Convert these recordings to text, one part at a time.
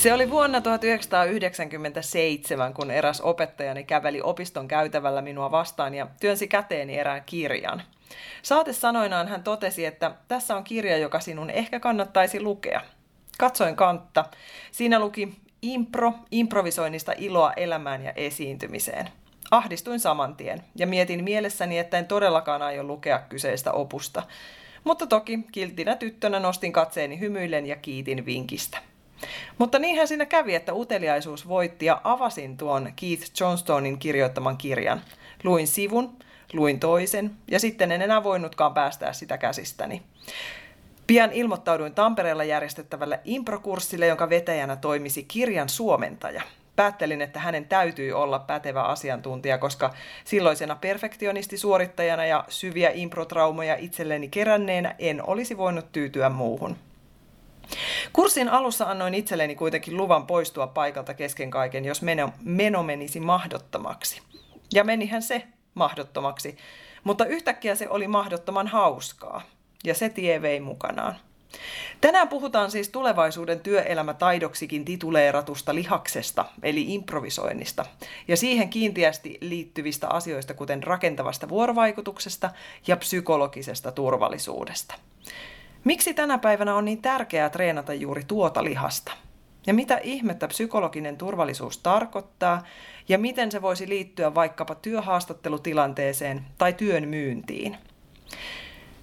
Se oli vuonna 1997, kun eräs opettajani käveli opiston käytävällä minua vastaan ja työnsi käteeni erään kirjan. Saate sanoinaan hän totesi, että tässä on kirja, joka sinun ehkä kannattaisi lukea. Katsoin kantta. Siinä luki Impro, improvisoinnista iloa elämään ja esiintymiseen. Ahdistuin saman tien ja mietin mielessäni, että en todellakaan aio lukea kyseistä opusta. Mutta toki kiltinä tyttönä nostin katseeni hymyillen ja kiitin vinkistä. Mutta niinhän siinä kävi, että uteliaisuus voitti ja avasin tuon Keith Johnstonein kirjoittaman kirjan. Luin sivun, luin toisen ja sitten en enää voinutkaan päästää sitä käsistäni. Pian ilmoittauduin Tampereella järjestettävälle improkurssille, jonka vetäjänä toimisi kirjan suomentaja. Päättelin, että hänen täytyy olla pätevä asiantuntija, koska silloisena perfektionistisuorittajana ja syviä improtraumoja itselleni keränneenä en olisi voinut tyytyä muuhun. Kurssin alussa annoin itselleni kuitenkin luvan poistua paikalta kesken kaiken, jos meno, meno menisi mahdottomaksi. Ja menihän se mahdottomaksi, mutta yhtäkkiä se oli mahdottoman hauskaa. Ja se tie vei mukanaan. Tänään puhutaan siis tulevaisuuden työelämätaidoksikin tituleeratusta lihaksesta, eli improvisoinnista, ja siihen kiinteästi liittyvistä asioista, kuten rakentavasta vuorovaikutuksesta ja psykologisesta turvallisuudesta. Miksi tänä päivänä on niin tärkeää treenata juuri tuota lihasta? Ja mitä ihmettä psykologinen turvallisuus tarkoittaa ja miten se voisi liittyä vaikkapa työhaastattelutilanteeseen tai työn myyntiin?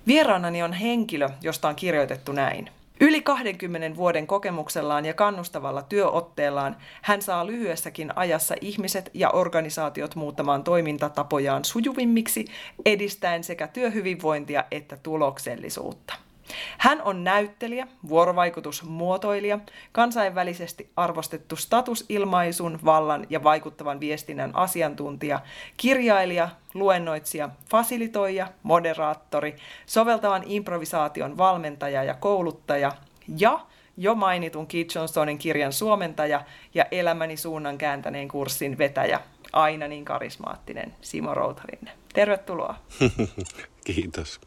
Vieraanani on henkilö, josta on kirjoitettu näin. Yli 20 vuoden kokemuksellaan ja kannustavalla työotteellaan hän saa lyhyessäkin ajassa ihmiset ja organisaatiot muuttamaan toimintatapojaan sujuvimmiksi, edistäen sekä työhyvinvointia että tuloksellisuutta. Hän on näyttelijä, vuorovaikutusmuotoilija, kansainvälisesti arvostettu statusilmaisun, vallan ja vaikuttavan viestinnän asiantuntija, kirjailija, luennoitsija, fasilitoija, moderaattori, soveltavan improvisaation valmentaja ja kouluttaja ja jo mainitun Keith Johnstonin kirjan suomentaja ja elämäni suunnan kääntäneen kurssin vetäjä, aina niin karismaattinen Simo Routarinne. Tervetuloa. Kiitos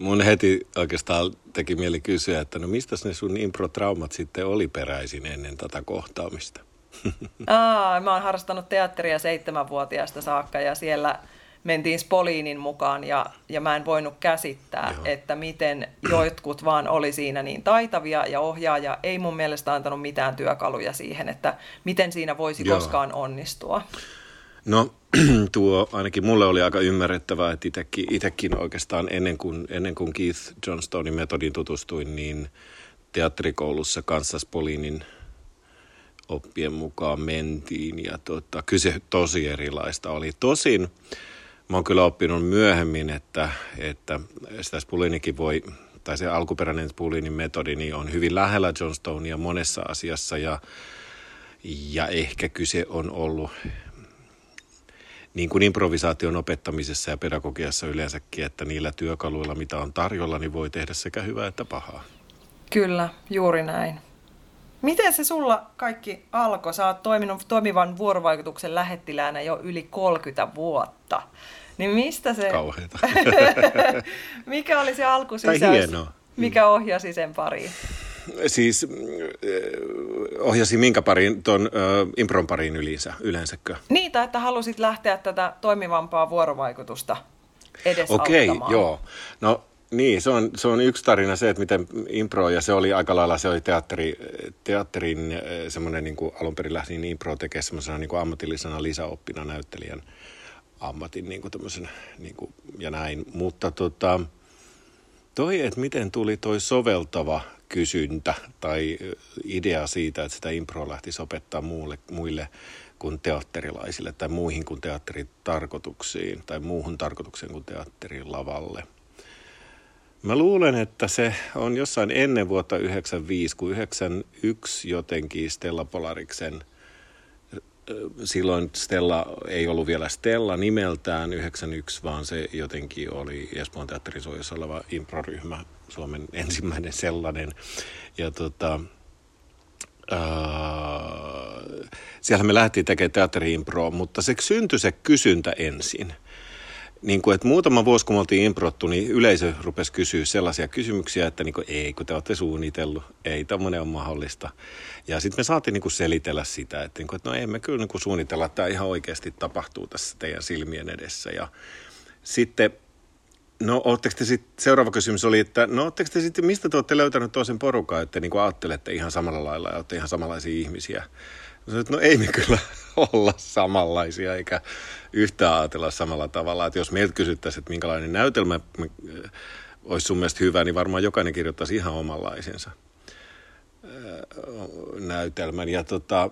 mun heti oikeastaan teki mieli kysyä, että no mistä ne sun improtraumat sitten oli peräisin ennen tätä kohtaamista? Aa, mä oon harrastanut teatteria seitsemänvuotiaasta saakka ja siellä mentiin Spoliinin mukaan ja, ja mä en voinut käsittää, Joo. että miten jotkut vaan oli siinä niin taitavia ja ohjaaja ei mun mielestä antanut mitään työkaluja siihen, että miten siinä voisi Joo. koskaan onnistua. No tuo ainakin mulle oli aika ymmärrettävää, että itekin, itekin oikeastaan ennen kuin, ennen kuin Keith Johnstonein metodin tutustuin, niin teatterikoulussa Kansas Polinin oppien mukaan mentiin ja tota, kyse tosi erilaista oli. Tosin mä oon kyllä oppinut myöhemmin, että, että sitä Spolinikin voi, tai se alkuperäinen Spolinin metodi niin on hyvin lähellä Johnstonea monessa asiassa ja, ja ehkä kyse on ollut niin kuin improvisaation opettamisessa ja pedagogiassa yleensäkin, että niillä työkaluilla, mitä on tarjolla, niin voi tehdä sekä hyvää että pahaa. Kyllä, juuri näin. Miten se sulla kaikki alkoi? Sä oot toiminut toimivan vuorovaikutuksen lähettiläänä jo yli 30 vuotta. Niin mistä se... Kauheeta. Mikä oli se alkusysäys? Mikä ohjasi sen pariin? Siis äh, ohjasi minkä parin, tuon äh, impron pariin yleensä, yleensäkö? Niitä, että halusit lähteä tätä toimivampaa vuorovaikutusta edesauttamaan. Okei, okay, joo. No niin, se on, se on yksi tarina se, että miten impro, ja se oli aika lailla, se oli teatteri, teatterin äh, semmoinen, niin kuin alun perin lähdin impro tekemään semmoisena niin kuin ammatillisena lisäoppina näyttelijän ammatin niin kuin niin kuin, ja näin. Mutta tota, toi, että miten tuli toi soveltava kysyntä tai idea siitä, että sitä improa lähtisi opettaa muulle, muille kuin teatterilaisille tai muihin kuin teatterin tarkoituksiin tai muuhun tarkoitukseen kuin teatterin lavalle. Mä luulen, että se on jossain ennen vuotta 95, kun 91 jotenkin Stella Polariksen, silloin Stella ei ollut vielä Stella nimeltään 91, vaan se jotenkin oli Espoon teatterisuojassa oleva improryhmä, Suomen ensimmäinen sellainen. Ja tota, äh, siellä me lähdettiin tekemään teatteriimproa, mutta se syntyi se kysyntä ensin – niin kuin, että muutama vuosi kun me oltiin improttu, niin yleisö rupesi kysyä sellaisia kysymyksiä, että niin kuin, ei, kun te olette suunnitellut, ei tämmöinen on mahdollista. Ja sitten me saatiin niin kuin selitellä sitä, että, niin kuin, että no emme kyllä niin kuin suunnitella, että tämä ihan oikeasti tapahtuu tässä teidän silmien edessä. Ja sitten No, ootteko te sit, seuraava kysymys oli, että no te sitten, mistä te olette löytänyt toisen porukan, että niin kuin ajattelette ihan samalla lailla ja olette ihan samanlaisia ihmisiä? Sanoin, no ei me kyllä olla samanlaisia eikä yhtään ajatella samalla tavalla. Että jos meiltä kysyttäisiin, että minkälainen näytelmä äh, olisi sun mielestä hyvä, niin varmaan jokainen kirjoittaisi ihan omanlaisensa äh, näytelmän. Ja tota,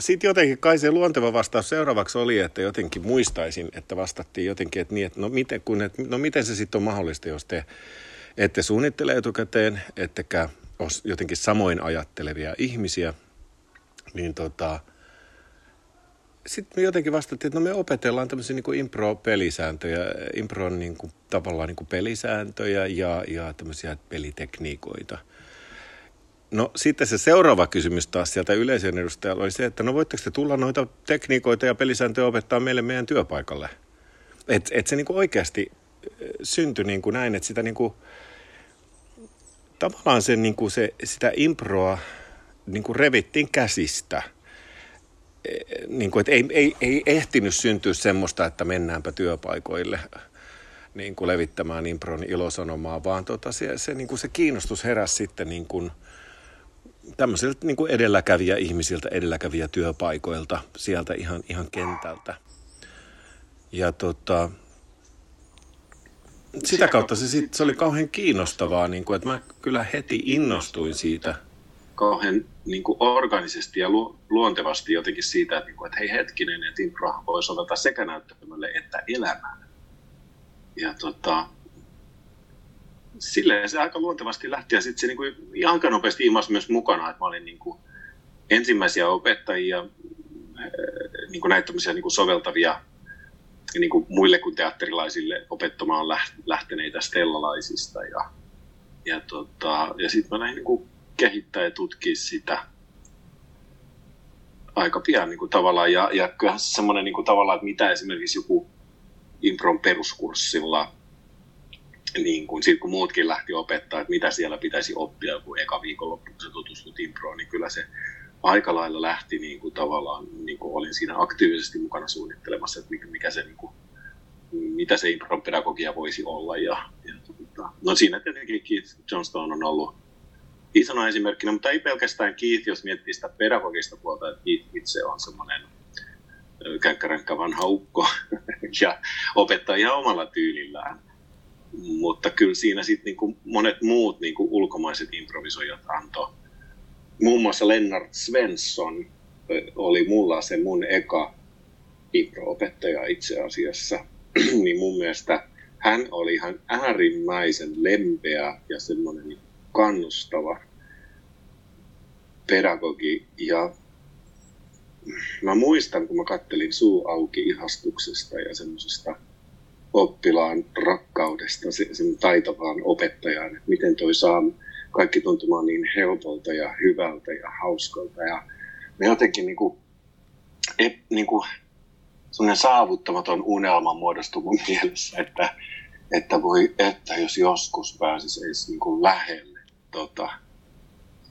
sitten jotenkin kai se luonteva vastaus seuraavaksi oli, että jotenkin muistaisin, että vastattiin jotenkin, että, niin, että no, miten, kun, että no miten se sitten on mahdollista, jos te ette suunnittele etukäteen, ettekä ole jotenkin samoin ajattelevia ihmisiä, niin tota, sitten me jotenkin vastattiin, että no me opetellaan tämmöisiä niin impro-pelisääntöjä, impron niin kuin, tavallaan niin kuin pelisääntöjä ja, ja tämmöisiä pelitekniikoita. No sitten se seuraava kysymys taas sieltä yleisön edustajalla oli se, että no voitteko te tulla noita tekniikoita ja pelisääntöjä opettaa meille meidän työpaikalle? Että et se niin kuin oikeasti syntyi niin kuin näin, että sitä niin kuin, tavallaan se, niin kuin se, sitä improa niin kuin revittiin käsistä. E, niin kuin, että ei, ei, ei ehtinyt syntyä semmoista, että mennäänpä työpaikoille niin kuin levittämään impron ilosanomaa, vaan tota, se, se, niin kuin se kiinnostus heräsi sitten niin kuin tämmöisiltä niin kuin edelläkävijä ihmisiltä, edelläkävijä työpaikoilta, sieltä ihan, ihan kentältä. Ja tota, sitä kautta se, sit, se oli kauhean kiinnostavaa, niin kuin, että mä kyllä heti innostuin siitä – kauhean niin kuin organisesti ja lu, luontevasti jotenkin siitä, että, niin kuin, että hei hetkinen, että infra voi sovata sekä näyttämölle että elämään. Ja tota, silleen se aika luontevasti lähti ja sitten se niin kuin, aika nopeasti ilmaisi myös mukana, että mä olin niin kuin, ensimmäisiä opettajia, eh, niin kuin näitä niin kuin soveltavia niin kuin muille kuin teatterilaisille opettamaan lähteneitä stellalaisista. Ja, ja, tota, ja sitten mä näin niin kuin kehittää ja tutkia sitä aika pian niin kuin tavallaan. Ja, ja kyllähän se semmoinen niin kuin tavallaan, että mitä esimerkiksi joku impron peruskurssilla, niin kuin, sit kun muutkin lähti opettaa, että mitä siellä pitäisi oppia, kun eka viikonloppu, kun sä tutustut improon, niin kyllä se aika lailla lähti niin kuin tavallaan, niin kuin olin siinä aktiivisesti mukana suunnittelemassa, että mikä, mikä se, niin kuin, mitä se impron pedagogia voisi olla. Ja, ja tota, no siinä tietenkin Keith Johnstone on ollut isona esimerkkinä, mutta ei pelkästään Keith, jos miettii sitä pedagogista puolta, että Keith itse on semmoinen känkkäränkkä vanha ukko ja opettaa ihan omalla tyylillään. Mutta kyllä siinä sitten niinku monet muut niinku ulkomaiset improvisoijat antoi. Muun muassa Lennart Svensson oli mulla se mun eka impro-opettaja itse asiassa. niin mun mielestä hän oli ihan äärimmäisen lempeä ja semmoinen kannustava pedagogi ja mä muistan, kun mä kattelin suu auki ihastuksesta ja semmoisesta oppilaan rakkaudesta sen taitavaan opettajaan, että miten toi saa kaikki tuntumaan niin helpolta ja hyvältä ja hauskalta. Ja me jotenkin niin kuin, niin kuin semmoinen saavuttamaton unelma muodostui mun mielessä, että, että voi, että jos joskus pääsisi edes niin kuin lähelle tota,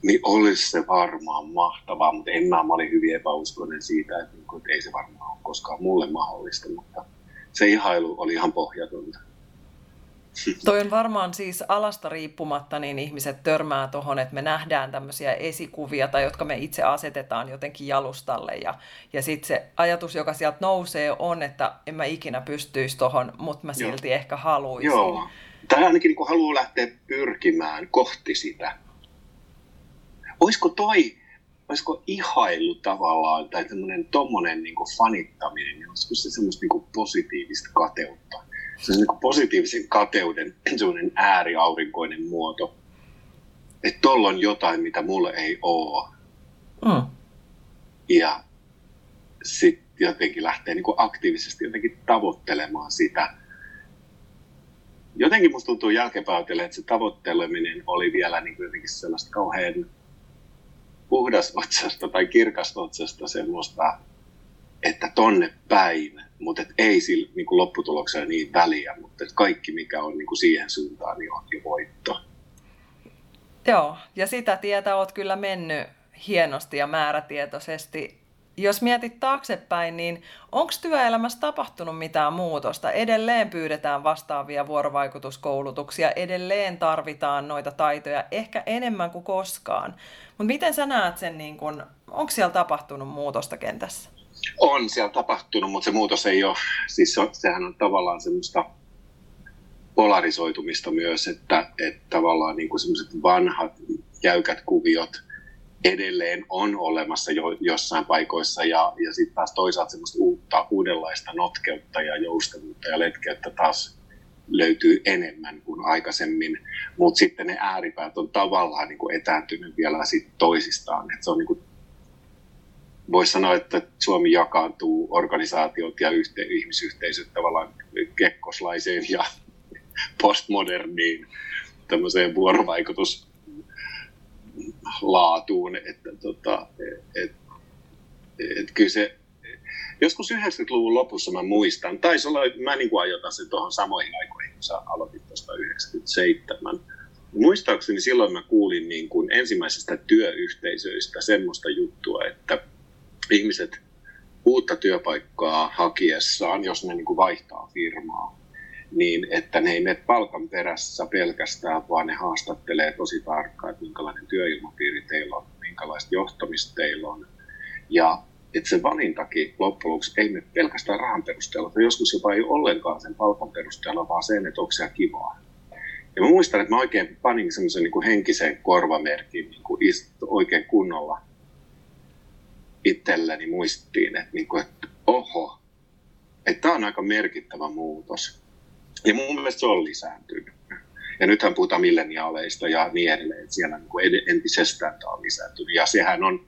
niin olisi se varmaan mahtavaa, mutta en mä, mä olin hyvin epäuskoinen siitä, että, niin kuin, että ei se varmaan ole koskaan mulle mahdollista, mutta se ihailu oli ihan pohjatonta. Toi on varmaan siis alasta riippumatta, niin ihmiset törmää tuohon, että me nähdään tämmöisiä esikuvia tai jotka me itse asetetaan jotenkin jalustalle. Ja, ja sitten se ajatus, joka sieltä nousee, on, että en mä ikinä pystyisi tuohon, mutta mä silti Joo. ehkä haluaisin. Joo. Tai ainakin niin haluaa lähteä pyrkimään kohti sitä olisiko toi, olisiko ihailu tavallaan, tai tämmöinen tommonen niin fanittaminen, niin olisiko se semmoista niin positiivista kateutta. se on niin kuin positiivisen kateuden sellainen ääriaurinkoinen muoto. Että tuolla on jotain, mitä mulle ei ole. Mm. Ja sitten jotenkin lähtee niin kuin aktiivisesti jotenkin tavoittelemaan sitä. Jotenkin musta tuntuu jälkeenpäin että se tavoitteleminen oli vielä niin kuin jotenkin sellaista kauhean puhdasotsasta tai kirkasotsasta semmoista, että tonne päin, mutta et ei sillä niin kuin lopputuloksella niin väliä, mutta et kaikki mikä on niin kuin siihen suuntaan, niin on jo voitto. Joo, ja sitä tietä oot kyllä mennyt hienosti ja määrätietoisesti. Jos mietit taaksepäin, niin onko työelämässä tapahtunut mitään muutosta? Edelleen pyydetään vastaavia vuorovaikutuskoulutuksia, edelleen tarvitaan noita taitoja, ehkä enemmän kuin koskaan. Mutta miten sä näet sen, niin kun, onko siellä tapahtunut muutosta kentässä? On siellä tapahtunut, mutta se muutos ei ole, siis se, sehän on tavallaan semmoista polarisoitumista myös, että, että tavallaan niin kuin semmoiset vanhat jäykät kuviot edelleen on olemassa jo, jossain paikoissa ja, ja sitten taas toisaalta semmoista uutta, uudenlaista notkeutta ja joustavuutta ja letkeyttä taas löytyy enemmän kuin aikaisemmin, mutta sitten ne ääripäät on tavallaan niin kuin etääntynyt vielä sit toisistaan. Et se on niin kuin, voisi sanoa, että Suomi jakaantuu organisaatiot ja yhte, ihmisyhteisöt tavallaan kekkoslaiseen ja postmoderniin tämmöiseen vuorovaikutuslaatuun, että tota, et, et kyllä se joskus 90-luvun lopussa mä muistan, taisi olla, mä niin kuin ajoitan sen tuohon samoihin aikoihin, kun sä aloitit tuosta 97. Muistaakseni silloin mä kuulin niin kuin ensimmäisestä työyhteisöistä semmoista juttua, että ihmiset uutta työpaikkaa hakiessaan, jos ne niin kuin vaihtaa firmaa, niin että ne ei mene palkan perässä pelkästään, vaan ne haastattelee tosi tarkkaan, että minkälainen työilmapiiri teillä on, minkälaista johtamista teillä on. Ja että se valintakin loppujen lopuksi ei mene pelkästään rahan perusteella, tai joskus jopa ei ollenkaan sen palkan perusteella, vaan sen, että onko se kivaa. Ja mä muistan, että mä oikein panin semmoisen niin henkisen korvamerkin niin kuin oikein kunnolla itselleni muistiin, että, niin kuin, että oho, että tämä on aika merkittävä muutos. Ja mun mielestä se on lisääntynyt. Ja nythän puhutaan milleniaaleista ja niin edelleen, että siellä niin entisestään tämä on lisääntynyt. Ja sehän on,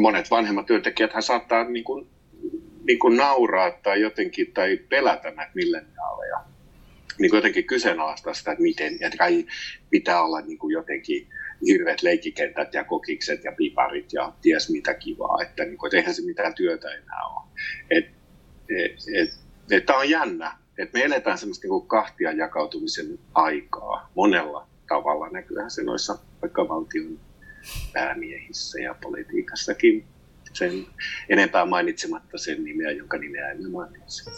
monet vanhemmat työntekijät saattaa niin kuin, niin kuin nauraa tai jotenkin tai pelätä näitä milleniaaleja. Niin kuin jotenkin kyseenalaistaa sitä, että miten, että kai pitää olla niin kuin jotenkin hirveät leikkikentät ja kokikset ja piparit ja ties mitä kivaa, että, niin kuin, että eihän se mitään työtä enää ole. Et, et, et, et, tämä on jännä, että me eletään semmoista niin kahtia jakautumisen aikaa monella tavalla. Näkyyhän se noissa vaikka valtion päämiehissä ja politiikassakin sen enempää mainitsematta sen nimeä, jonka nimeä en mainitse.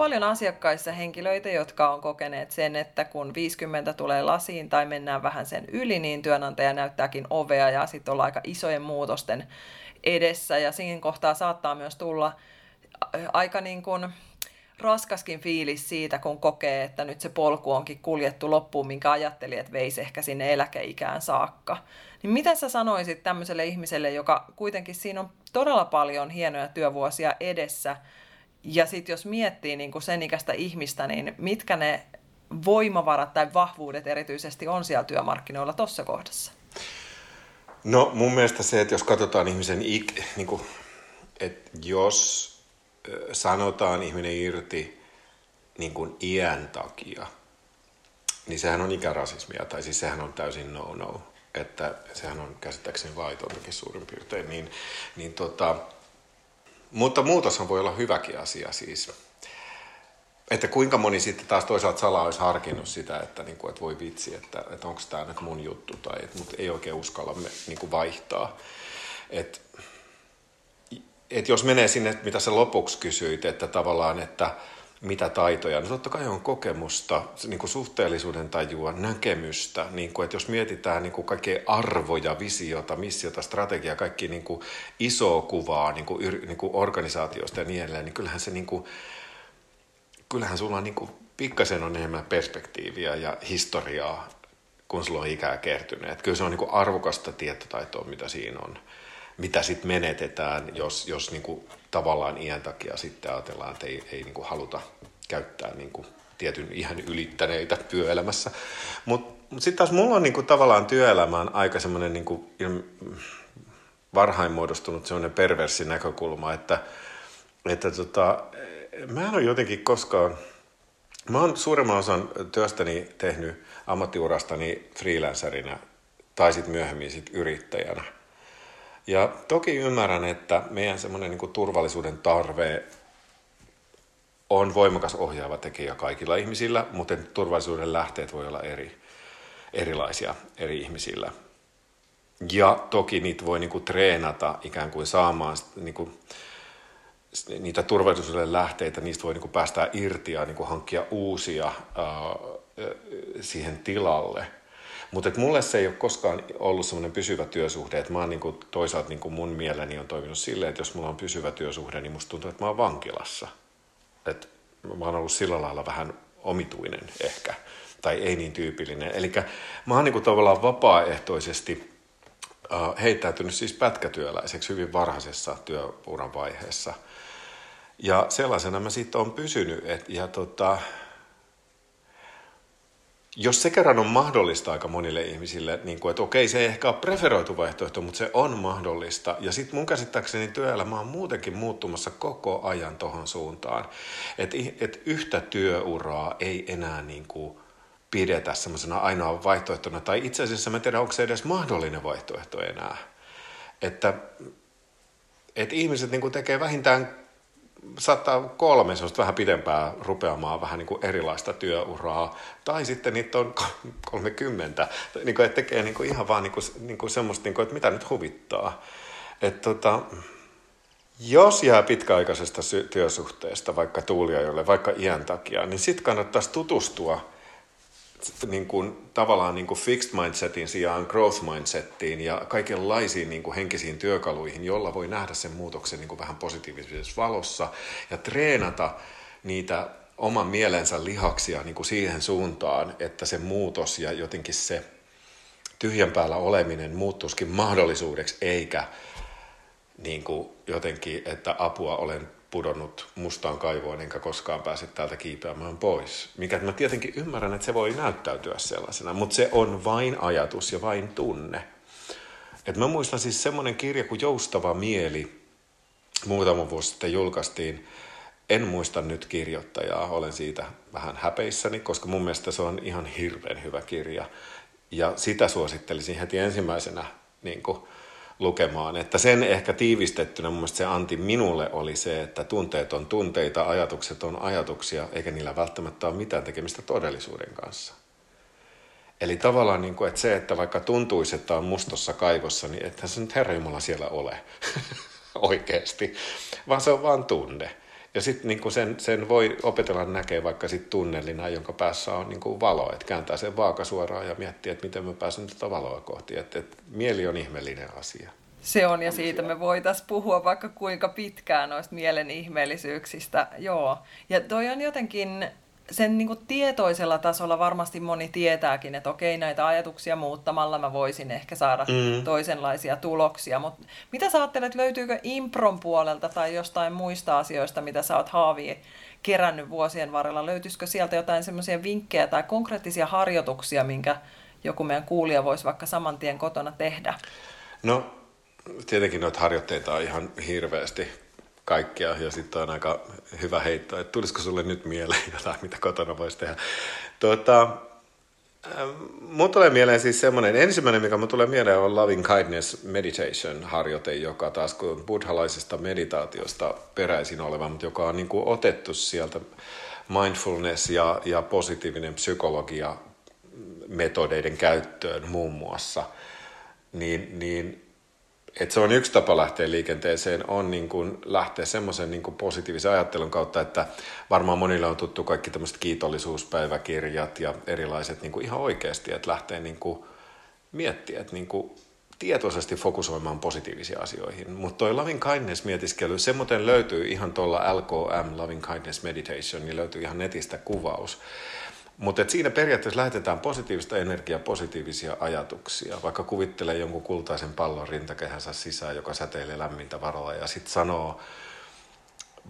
Paljon asiakkaissa henkilöitä, jotka on kokeneet sen, että kun 50 tulee lasiin tai mennään vähän sen yli, niin työnantaja näyttääkin ovea ja sitten ollaan aika isojen muutosten edessä. Ja siinä kohtaa saattaa myös tulla aika niin kuin raskaskin fiilis siitä, kun kokee, että nyt se polku onkin kuljettu loppuun, minkä ajatteli, että veisi ehkä sinne eläkeikään saakka. Niin mitä sä sanoisit tämmöiselle ihmiselle, joka kuitenkin siinä on todella paljon hienoja työvuosia edessä, ja sitten jos miettii niin kuin sen ikäistä ihmistä, niin mitkä ne voimavarat tai vahvuudet erityisesti on siellä työmarkkinoilla tuossa kohdassa? No mun mielestä se, että jos katsotaan ihmisen, ik, niin kuin, että jos sanotaan ihminen irti niin kuin iän takia, niin sehän on ikärasismia, tai siis sehän on täysin no-no, että sehän on käsittääkseni laitontakin suurin piirtein, niin, niin tota, mutta muutoshan voi olla hyväkin asia siis. Että kuinka moni sitten taas toisaalta salaa olisi harkinnut sitä, että, niin kuin, että voi vitsi, että, että onko tämä nyt mun juttu, tai että mut ei oikein uskalla niin kuin vaihtaa. Että et jos menee sinne, mitä sä lopuksi kysyit, että tavallaan, että mitä taitoja, no totta kai on kokemusta, niin kuin suhteellisuuden tajua, näkemystä, niin kuin, että jos mietitään niin kuin kaikkea arvoja, visiota, missiota, strategiaa, kaikki niin kuin isoa kuvaa niin kuin, niin kuin organisaatiosta ja niin edelleen, niin kyllähän se niin kuin, kyllähän sulla on niin kuin, pikkasen on enemmän perspektiiviä ja historiaa kun sulla on ikää kertynyt. Että kyllä se on niin kuin arvokasta tietotaitoa, mitä siinä on. Mitä sitten menetetään, jos, jos niin kuin tavallaan iän takia sitten ajatellaan, että ei, ei niin kuin haluta käyttää niin kuin tietyn ihan ylittäneitä työelämässä. Mutta mut sitten taas mulla on niin kuin tavallaan työelämään aika semmoinen niin varhain muodostunut semmoinen perversi näkökulma, että, että tota, mä en ole jotenkin koskaan, mä oon suurimman osan työstäni tehnyt ammattiurastani freelancerina tai sitten myöhemmin sit yrittäjänä. Ja toki ymmärrän, että meidän semmoinen niin turvallisuuden tarve on voimakas ohjaava tekijä kaikilla ihmisillä, mutta turvallisuuden lähteet voi olla eri, erilaisia eri ihmisillä. Ja toki niitä voi niin kuin treenata ikään kuin saamaan niin kuin, niitä turvallisuuden lähteitä, niistä voi niin kuin päästää irti ja niin kuin hankkia uusia siihen tilalle. Mutta mulle se ei ole koskaan ollut semmoinen pysyvä työsuhde, että mä oon niin kuin, toisaalta niin kuin mun mieleni on toiminut silleen, että jos mulla on pysyvä työsuhde, niin musta tuntuu, että mä oon vankilassa. Et mä oon ollut sillä lailla vähän omituinen ehkä, tai ei niin tyypillinen. Eli mä oon niin kuin, tavallaan vapaaehtoisesti heittäytynyt siis pätkätyöläiseksi hyvin varhaisessa työuran vaiheessa. Ja sellaisena mä sitten on pysynyt. Et, ja tota, jos se kerran on mahdollista aika monille ihmisille, niin kuin, että okei, se ei ehkä ole preferoitu vaihtoehto, mutta se on mahdollista. Ja sitten mun käsittääkseni työelämä on muutenkin muuttumassa koko ajan tuohon suuntaan. Että et yhtä työuraa ei enää niin kuin pidetä semmoisena ainoa vaihtoehtona. Tai itse asiassa mä en tiedä, onko se edes mahdollinen vaihtoehto enää. Että, että ihmiset niin kuin tekee vähintään saattaa kolme semmoista vähän pidempää rupeamaan vähän niin kuin erilaista työuraa, tai sitten niitä on 30, niin kuin, että tekee niin kuin ihan vaan niin kuin, niin kuin semmoista, niin kuin, että mitä nyt huvittaa. Että tota, jos jää pitkäaikaisesta työsuhteesta, vaikka tuuliajolle, vaikka iän takia, niin sitten kannattaisi tutustua – niin kuin, tavallaan niin kuin fixed mindsetin sijaan growth mindsettiin ja kaikenlaisiin niin kuin henkisiin työkaluihin, jolla voi nähdä sen muutoksen niin kuin vähän positiivisessa valossa ja treenata niitä oman mielensä lihaksia niin kuin siihen suuntaan, että se muutos ja jotenkin se tyhjän päällä oleminen muuttuisikin mahdollisuudeksi, eikä niin kuin jotenkin, että apua olen pudonnut mustaan kaivoon, enkä koskaan pääse täältä kiipeämään pois. Mikä mä tietenkin ymmärrän, että se voi näyttäytyä sellaisena, mutta se on vain ajatus ja vain tunne. Et mä muistan siis semmoinen kirja kuin Joustava mieli, muutama vuosi sitten julkaistiin. En muista nyt kirjoittajaa, olen siitä vähän häpeissäni, koska mun mielestä se on ihan hirveän hyvä kirja. Ja sitä suosittelisin heti ensimmäisenä niin kuin, lukemaan. Että sen ehkä tiivistettynä mun se anti minulle oli se, että tunteet on tunteita, ajatukset on ajatuksia, eikä niillä välttämättä ole mitään tekemistä todellisuuden kanssa. Eli tavallaan, niin kuin, että se, että vaikka tuntuisi, että on mustossa kaivossa, niin että se nyt Herra Jumala siellä ole oikeasti, vaan se on vain tunne. Ja sitten niin sen, sen voi opetella näkee vaikka sit tunnelina, jonka päässä on niin kuin valo, että kääntää sen vaaka suoraan ja miettiä, että miten mä pääsen tätä valoa kohti. Että, että mieli on ihmeellinen asia. Se on, ja siitä me voitaisiin puhua vaikka kuinka pitkään noista mielen ihmeellisyyksistä. Joo, ja toi on jotenkin sen niin kuin tietoisella tasolla varmasti moni tietääkin, että okei, näitä ajatuksia muuttamalla mä voisin ehkä saada mm. toisenlaisia tuloksia. Mutta mitä sä ajattelet, löytyykö impron puolelta tai jostain muista asioista, mitä sä oot Haavi kerännyt vuosien varrella? Löytyisikö sieltä jotain semmoisia vinkkejä tai konkreettisia harjoituksia, minkä joku meidän kuulija voisi vaikka saman tien kotona tehdä? No, tietenkin noita harjoitteita on ihan hirveästi kaikkea ja sitten on aika hyvä heitto, että tulisiko sulle nyt mieleen jotain, mitä kotona voisi tehdä. Tuota, ähm, Mun tulee mieleen siis semmoinen, ensimmäinen mikä mun tulee mieleen on Loving Kindness Meditation harjoite, joka taas kun buddhalaisesta meditaatiosta peräisin oleva, mutta joka on niin kuin otettu sieltä mindfulness ja, ja positiivinen psykologia metodeiden käyttöön muun muassa, niin, niin että se on yksi tapa lähteä liikenteeseen, on niin kuin lähteä semmoisen niin positiivisen ajattelun kautta, että varmaan monille on tuttu kaikki tämmöiset kiitollisuuspäiväkirjat ja erilaiset niin kuin ihan oikeasti, että lähtee niin kuin miettiä, että niin kuin tietoisesti fokusoimaan positiivisiin asioihin. Mutta toi Loving Kindness-mietiskely, se muuten löytyy ihan tuolla LKM, Loving Kindness Meditation, niin löytyy ihan netistä kuvaus. Mutta siinä periaatteessa lähetetään positiivista energiaa, positiivisia ajatuksia. Vaikka kuvittelee jonkun kultaisen pallon rintakehänsä sisään, joka säteilee lämmintä varoa ja sitten sanoo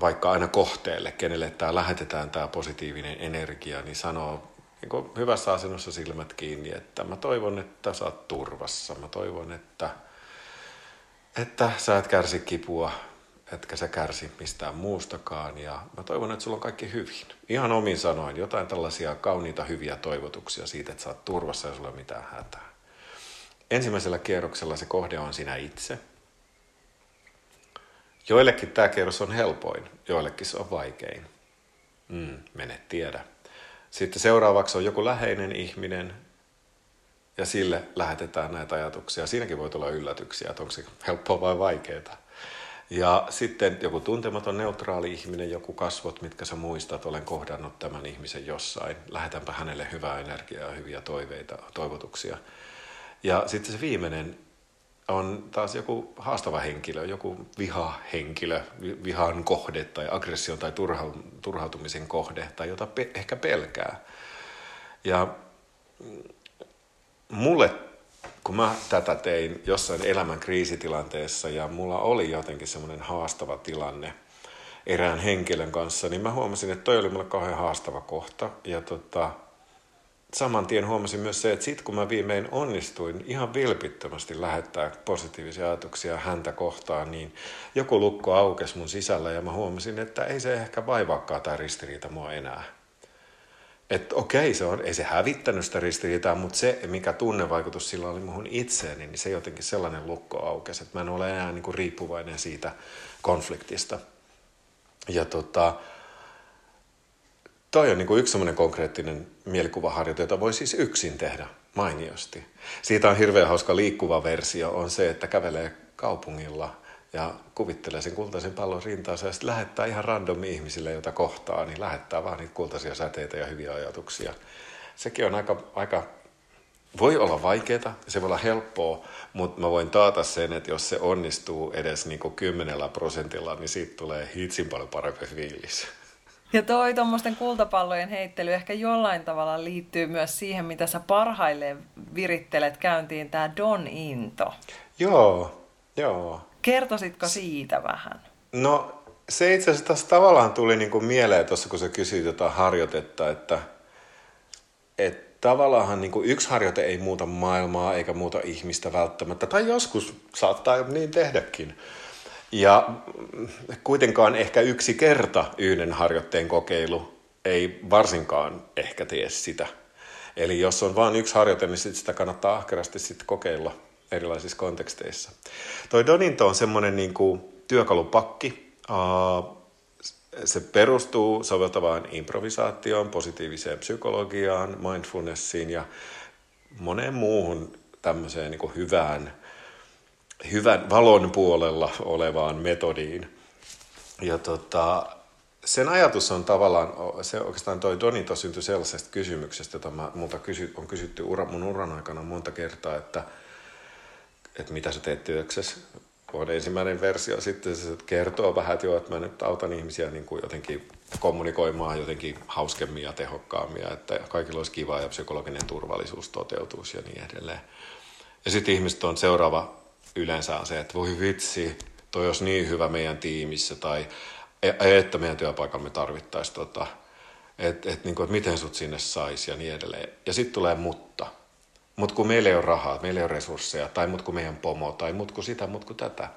vaikka aina kohteelle, kenelle tämä lähetetään tämä positiivinen energia, niin sanoo niin hyvässä asennossa silmät kiinni, että mä toivon, että sä oot turvassa. Mä toivon, että, että sä et kärsi kipua, etkä sä kärsi mistään muustakaan. Ja mä toivon, että sulla on kaikki hyvin. Ihan omin sanoin, jotain tällaisia kauniita hyviä toivotuksia siitä, että sä oot turvassa ja sulla ei mitään hätää. Ensimmäisellä kierroksella se kohde on sinä itse. Joillekin tämä kierros on helpoin, joillekin se on vaikein. Mm, mene tiedä. Sitten seuraavaksi on joku läheinen ihminen, ja sille lähetetään näitä ajatuksia. Siinäkin voi tulla yllätyksiä, että onko se helppoa vai vaikeaa. Ja sitten joku tuntematon neutraali ihminen, joku kasvot, mitkä sä muistat, olen kohdannut tämän ihmisen jossain. Lähetänpä hänelle hyvää energiaa hyviä toiveita, toivotuksia. Ja sitten se viimeinen on taas joku haastava henkilö, joku vihahenkilö, vihan kohde tai aggression tai turha, turhautumisen kohde tai jota pe- ehkä pelkää. Ja mulle, kun mä tätä tein jossain elämän kriisitilanteessa ja mulla oli jotenkin semmoinen haastava tilanne erään henkilön kanssa, niin mä huomasin, että toi oli mulle kauhean haastava kohta. Ja tota, saman tien huomasin myös se, että sitten kun mä viimein onnistuin ihan vilpittömästi lähettää positiivisia ajatuksia häntä kohtaan, niin joku lukko aukesi mun sisällä ja mä huomasin, että ei se ehkä vaivaakaan tämä ristiriita mua enää. Että okei, se on, ei se hävittänyt sitä ristiriitaa, mutta se, mikä tunnevaikutus sillä oli muhun itseeni, niin se jotenkin sellainen lukko aukesi, että mä en ole enää niin kuin riippuvainen siitä konfliktista. Ja tota, Toi on niin kuin yksi semmoinen konkreettinen mielikuvaharjoite, jota voi siis yksin tehdä mainiosti. Siitä on hirveän hauska liikkuva versio, on se, että kävelee kaupungilla ja kuvittelee sen kultaisen pallon rintaansa ja sitten lähettää ihan random ihmisille, joita kohtaa, niin lähettää vaan niitä kultaisia säteitä ja hyviä ajatuksia. Sekin on aika, aika voi olla vaikeaa, se voi olla helppoa, mutta mä voin taata sen, että jos se onnistuu edes niin kuin kymmenellä prosentilla, niin siitä tulee hitsin paljon parempi fiilis. Ja toi tuommoisten kultapallojen heittely ehkä jollain tavalla liittyy myös siihen, mitä sä parhailleen virittelet käyntiin, tämä Don Into. Joo, joo. Kertoisitko siitä vähän? No se itse asiassa taas tavallaan tuli niin kuin mieleen tuossa, kun sä kysyit jotain harjoitetta, että, että tavallaan niin yksi harjoite ei muuta maailmaa eikä muuta ihmistä välttämättä, tai joskus saattaa niin tehdäkin. Ja kuitenkaan ehkä yksi kerta yhden harjoitteen kokeilu ei varsinkaan ehkä tee sitä. Eli jos on vain yksi harjoite, niin sit sitä kannattaa ahkerasti sitten kokeilla erilaisissa konteksteissa. Toi Doninto on semmoinen niin kuin työkalupakki. Se perustuu soveltavaan improvisaatioon, positiiviseen psykologiaan, mindfulnessiin ja moneen muuhun tämmöiseen niin kuin hyvään hyvän valon puolella olevaan metodiin. Ja tota, sen ajatus on tavallaan, se oikeastaan toi Donito syntyi sellaisesta kysymyksestä, jota mä, multa kysy, on kysytty ura, mun uran aikana monta kertaa, että, että mitä sä teet työksessä. On ensimmäinen versio, sitten se kertoo vähän, että joo, että mä nyt autan ihmisiä niin kuin jotenkin kommunikoimaan jotenkin hauskemmin ja tehokkaammin, että kaikilla olisi kiva ja psykologinen turvallisuus toteutuisi ja niin edelleen. Ja sitten ihmiset on seuraava yleensä on se, että voi vitsi, toi olisi niin hyvä meidän tiimissä, tai e, että meidän työpaikamme tarvittaisiin, tota, että et, niin kuin, että miten sut sinne saisi ja niin edelleen. Ja sitten tulee mutta. Mutta kun meillä ei ole rahaa, meillä ei ole resursseja, tai mut kun meidän pomo, tai mut kun sitä, mut kun tätä.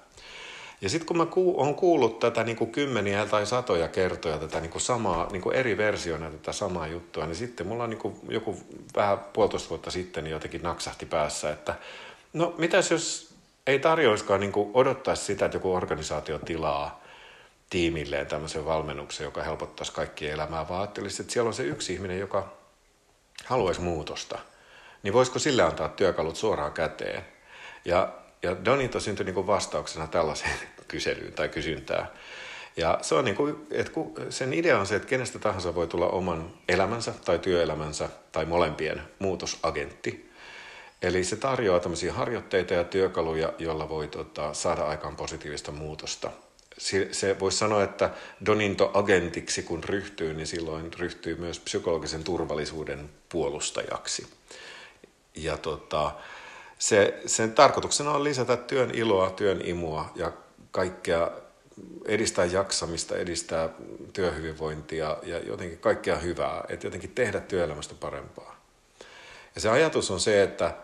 Ja sitten kun mä ku, on kuullut tätä niin kuin kymmeniä tai satoja kertoja, tätä niin kuin samaa, niin kuin eri versioina tätä samaa juttua, niin sitten mulla on niin kuin joku vähän puolitoista vuotta sitten niin jotenkin naksahti päässä, että no mitäs jos ei tarjoiskaan niin odottaisi sitä, että joku organisaatio tilaa tiimilleen tämmöisen valmennuksen, joka helpottaisi kaikkien elämää, vaan ajattelisi, että siellä on se yksi ihminen, joka haluaisi muutosta. Niin voisiko sille antaa työkalut suoraan käteen? Ja, ja Donito syntyi niin vastauksena tällaiseen kyselyyn tai kysyntään. Ja se on niin kuin, että sen idea on se, että kenestä tahansa voi tulla oman elämänsä tai työelämänsä tai molempien muutosagentti. Eli se tarjoaa tämmöisiä harjoitteita ja työkaluja, joilla voi tota, saada aikaan positiivista muutosta se, se voisi sanoa, että Doninto-agentiksi kun ryhtyy, niin silloin ryhtyy myös psykologisen turvallisuuden puolustajaksi. Ja tota, se, sen tarkoituksena on lisätä työn iloa, työn imua ja kaikkea edistää jaksamista, edistää työhyvinvointia ja jotenkin kaikkea hyvää, että jotenkin tehdä työelämästä parempaa. Ja se ajatus on se, että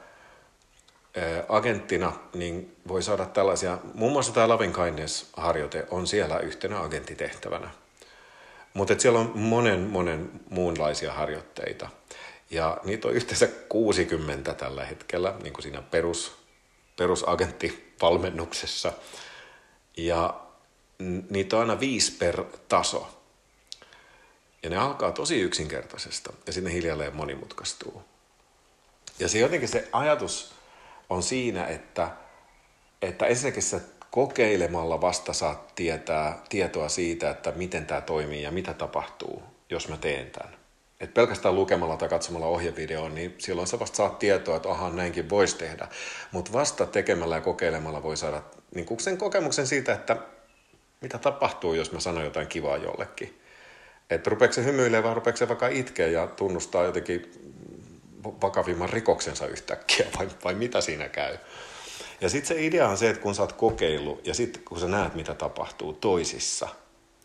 agenttina niin voi saada tällaisia, muun muassa tämä Loving Kindness-harjoite on siellä yhtenä agenttitehtävänä. Mutta siellä on monen, monen muunlaisia harjoitteita. Ja niitä on yhteensä 60 tällä hetkellä, niin kuin siinä perus, perusagenttivalmennuksessa. Ja niitä on aina viisi per taso. Ja ne alkaa tosi yksinkertaisesta ja sinne hiljalleen monimutkaistuu. Ja se jotenkin se ajatus on siinä, että, että ensinnäkin sä kokeilemalla vasta saat tietää, tietoa siitä, että miten tämä toimii ja mitä tapahtuu, jos mä teen tämän. Et pelkästään lukemalla tai katsomalla ohjevideoon, niin silloin sä vasta saat tietoa, että aha, näinkin voisi tehdä. Mutta vasta tekemällä ja kokeilemalla voi saada niin sen kokemuksen siitä, että mitä tapahtuu, jos mä sanon jotain kivaa jollekin. Että rupeeko se hymyilemään vai rupeeko se vaikka itkeä ja tunnustaa jotenkin vakavimman rikoksensa yhtäkkiä vai, vai mitä siinä käy. Ja sitten se idea on se, että kun sä oot kokeillut ja sitten kun sä näet, mitä tapahtuu toisissa,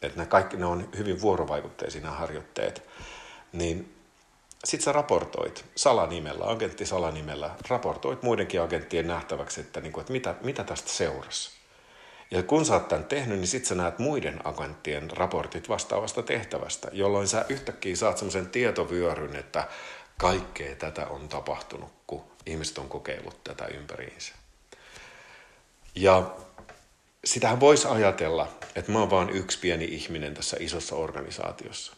että ne kaikki ne on hyvin vuorovaikutteisia harjoitteet, niin sitten sä raportoit salanimellä, agentti salanimellä, raportoit muidenkin agenttien nähtäväksi, että, niin kuin, että mitä, mitä tästä seurasi. Ja kun sä oot tämän tehnyt, niin sitten sä näet muiden agenttien raportit vastaavasta tehtävästä, jolloin sä yhtäkkiä saat semmoisen tietovyöryn, että kaikkea tätä on tapahtunut, kun ihmiset on kokeillut tätä ympäriinsä. Ja sitähän voisi ajatella, että mä oon vaan yksi pieni ihminen tässä isossa organisaatiossa.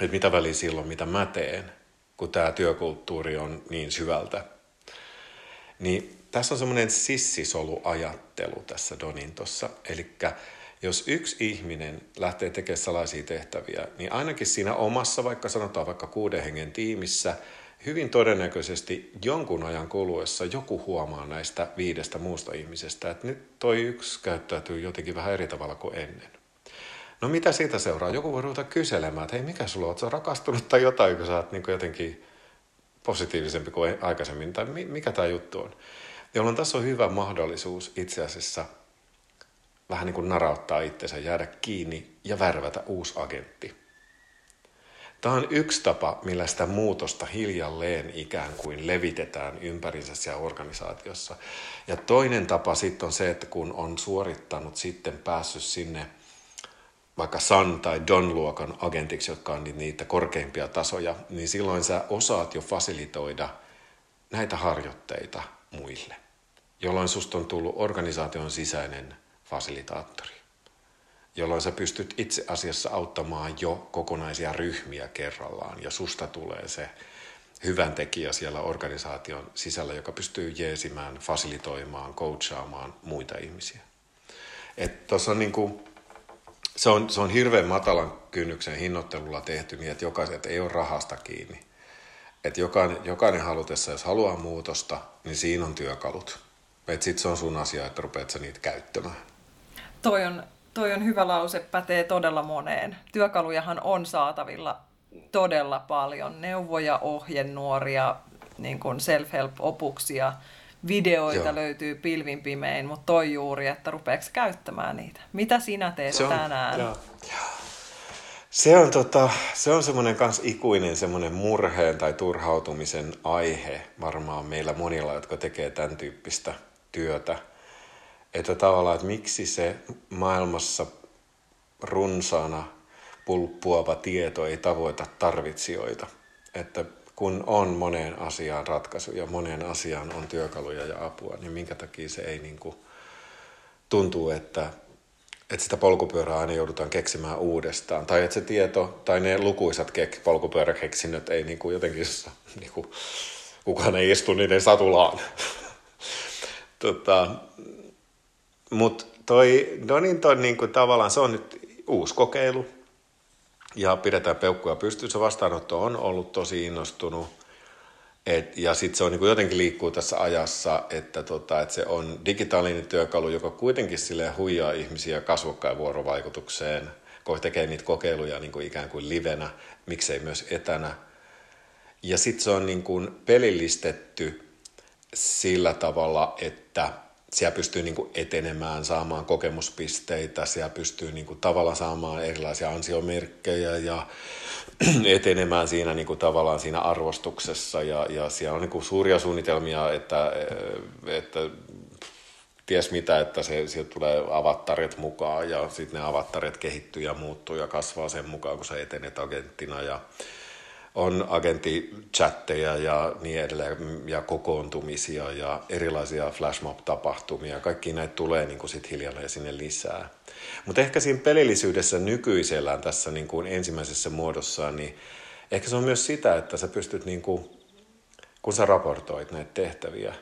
Että mitä väliä silloin, mitä mä teen, kun tämä työkulttuuri on niin syvältä. Niin tässä on semmoinen sissisoluajattelu tässä Donintossa. Eli jos yksi ihminen lähtee tekemään salaisia tehtäviä, niin ainakin siinä omassa, vaikka sanotaan vaikka kuuden hengen tiimissä, hyvin todennäköisesti jonkun ajan kuluessa joku huomaa näistä viidestä muusta ihmisestä, että nyt toi yksi käyttäytyy jotenkin vähän eri tavalla kuin ennen. No mitä siitä seuraa? Joku voi ruveta kyselemään, että hei mikä sulla on, rakastunut tai jotain, kun sä oot niin jotenkin positiivisempi kuin aikaisemmin, tai mikä tämä juttu on. Jolloin tässä on hyvä mahdollisuus itse asiassa vähän niin kuin narauttaa itsensä, jäädä kiinni ja värvätä uusi agentti. Tämä on yksi tapa, millä sitä muutosta hiljalleen ikään kuin levitetään ympärinsä siellä organisaatiossa. Ja toinen tapa sitten on se, että kun on suorittanut sitten päässyt sinne vaikka San tai Don-luokan agentiksi, jotka on niitä korkeimpia tasoja, niin silloin sä osaat jo fasilitoida näitä harjoitteita muille, jolloin susta on tullut organisaation sisäinen fasilitaattori, jolloin sä pystyt itse asiassa auttamaan jo kokonaisia ryhmiä kerrallaan ja susta tulee se hyvän tekijä siellä organisaation sisällä, joka pystyy jeesimään, fasilitoimaan, coachaamaan muita ihmisiä. Et on niinku, se, on, se on hirveän matalan kynnyksen hinnoittelulla tehty niin, että jokaiset ei ole rahasta kiinni. Että jokainen, jokainen halutessa, jos haluaa muutosta, niin siinä on työkalut. Että sitten se on sun asia, että rupeat sä niitä käyttämään. Toi on, toi on hyvä lause, pätee todella moneen. Työkalujahan on saatavilla todella paljon. Neuvoja, ohjenuoria, niin self-help-opuksia, videoita Joo. löytyy pilvin pimein, mutta toi juuri, että rupeeko käyttämään niitä. Mitä sinä teet se on, tänään? Joo. Se on, tota, se on semmoinen kans ikuinen semmoinen murheen tai turhautumisen aihe varmaan meillä monilla, jotka tekee tämän tyyppistä työtä – että tavallaan, että miksi se maailmassa runsaana pulppuava tieto ei tavoita tarvitsijoita. Että kun on moneen asiaan ratkaisuja, moneen asiaan on työkaluja ja apua, niin minkä takia se ei niin kuin tuntuu, että, että sitä polkupyörää aina joudutaan keksimään uudestaan. Tai että se tieto tai ne lukuisat kek, polkupyöräkeksinnöt ei niin kuin jotenkin, niin kuin, kukaan ei istu niiden satulaan. tota, mutta toi Donington niin kuin tavallaan se on nyt uusi kokeilu ja pidetään peukkuja pystyssä. Vastaanotto on ollut tosi innostunut Et, ja sitten se on niin jotenkin liikkuu tässä ajassa, että, tota, että se on digitaalinen työkalu, joka kuitenkin sille huijaa ihmisiä kasvokkain vuorovaikutukseen, kun tekee niitä kokeiluja niin kuin ikään kuin livenä, miksei myös etänä. Ja sitten se on niin kuin pelillistetty sillä tavalla, että siellä pystyy niin kuin etenemään, saamaan kokemuspisteitä, siellä pystyy niin kuin tavallaan saamaan erilaisia ansiomerkkejä ja etenemään siinä niin kuin tavallaan siinä arvostuksessa. Ja, ja siellä on niin kuin suuria suunnitelmia, että, että ties mitä, että se, sieltä tulee avattaret mukaan ja sitten ne avattaret kehittyy ja muuttuu ja kasvaa sen mukaan, kun sä etenet agenttina ja on agenttichatteja ja niin edelleen, ja kokoontumisia ja erilaisia flashmob-tapahtumia. Kaikki näitä tulee niin kuin sit hiljalleen sinne lisää. Mutta ehkä siinä pelillisyydessä nykyisellään tässä niin kuin ensimmäisessä muodossaan, niin ehkä se on myös sitä, että sä pystyt, niin kuin, kun sä raportoit näitä tehtäviä,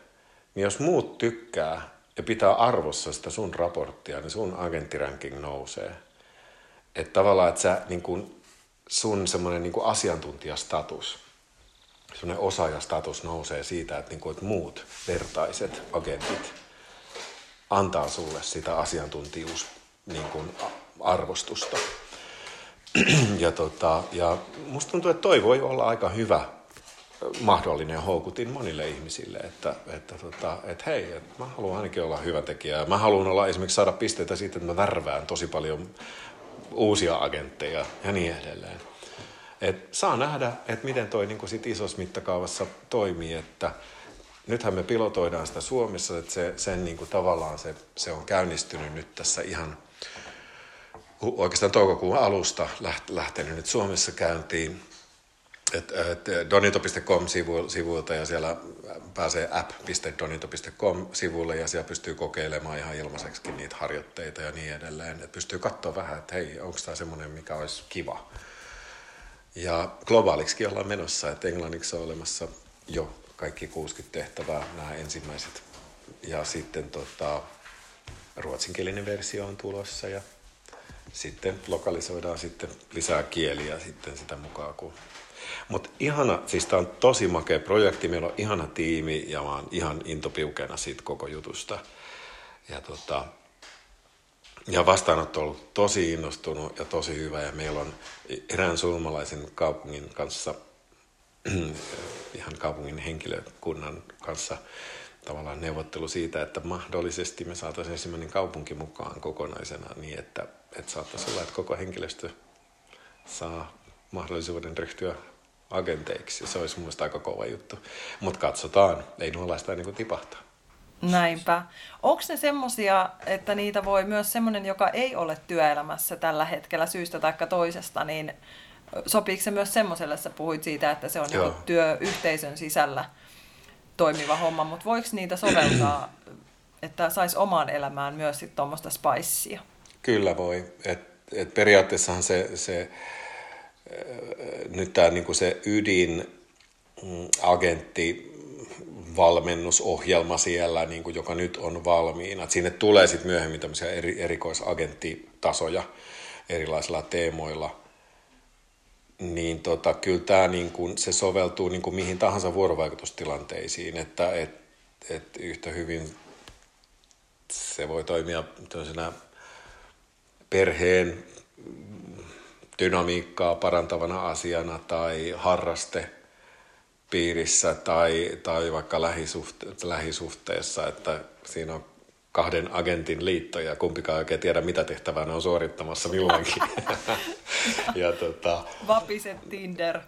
niin jos muut tykkää ja pitää arvossa sitä sun raporttia, niin sun agenttiranking nousee. Että tavallaan, että sä niin kuin sun semmoinen niin asiantuntijastatus, semmoinen osaajastatus nousee siitä, että, niin kuin, että muut vertaiset agentit antaa sulle sitä asiantuntijuus niin kuin, arvostusta. ja, tota, ja musta tuntuu, että toi voi olla aika hyvä mahdollinen houkutin monille ihmisille, että, että, tota, että hei, että mä haluan ainakin olla hyvä tekijä. Mä haluan olla esimerkiksi saada pisteitä siitä, että mä värvään tosi paljon uusia agentteja ja niin edelleen. Et saa nähdä, että miten toi niin sit isossa mittakaavassa toimii, että nythän me pilotoidaan sitä Suomessa, että se, sen niin kuin tavallaan se, se on käynnistynyt nyt tässä ihan oikeastaan toukokuun alusta lähtenyt nyt Suomessa käyntiin. Donito.com-sivuilta ja siellä pääsee app.donito.com-sivulle ja siellä pystyy kokeilemaan ihan ilmaiseksi niitä harjoitteita ja niin edelleen. Et pystyy katsoa vähän, että hei, onko tämä semmoinen, mikä olisi kiva. Ja globaaliksi ollaan menossa, että englanniksi on olemassa jo kaikki 60 tehtävää, nämä ensimmäiset. Ja sitten tota, ruotsinkielinen versio on tulossa ja sitten lokalisoidaan sitten lisää kieliä sitten sitä mukaan. Kun... Mutta ihana, siis tämä on tosi makea projekti, meillä on ihana tiimi ja mä oon ihan intopiukena siitä koko jutusta. Ja tota, ja vastaanotto on ollut tosi innostunut ja tosi hyvä ja meillä on erään sulmalaisen kaupungin kanssa, ihan kaupungin henkilökunnan kanssa tavallaan neuvottelu siitä, että mahdollisesti me saataisiin ensimmäinen kaupunki mukaan kokonaisena niin, että, että saattaisi olla, että koko henkilöstö saa mahdollisuuden ryhtyä agenteiksi. Se olisi mun aika kova juttu. Mutta katsotaan, ei nuolaista ennen kuin tipahtaa. Näinpä. Onko ne semmoisia, että niitä voi myös semmoinen, joka ei ole työelämässä tällä hetkellä syystä tai toisesta, niin sopiiko se myös semmoiselle, sä puhuit siitä, että se on niin työyhteisön sisällä toimiva homma, mutta voiko niitä soveltaa, että saisi omaan elämään myös tuommoista spicea? Kyllä voi. Et, et periaatteessahan se, se nyt tämä niinku se ydin mm, agentti valmennusohjelma siellä, niin kuin, joka nyt on valmiina. Et sinne tulee sitten myöhemmin tämmöisiä eri, erikoisagenttitasoja erilaisilla teemoilla. Niin tota, kyllä tämä niin kuin, se soveltuu niin kuin mihin tahansa vuorovaikutustilanteisiin, että et, et yhtä hyvin se voi toimia perheen dynamiikkaa parantavana asiana tai harraste piirissä tai, tai vaikka lähisuhte, lähisuhteessa, että siinä on kahden agentin liitto ja kumpikaan oikein tiedä, mitä tehtävää ne on suorittamassa milloinkin. ja, tota... Vapiset Tinder.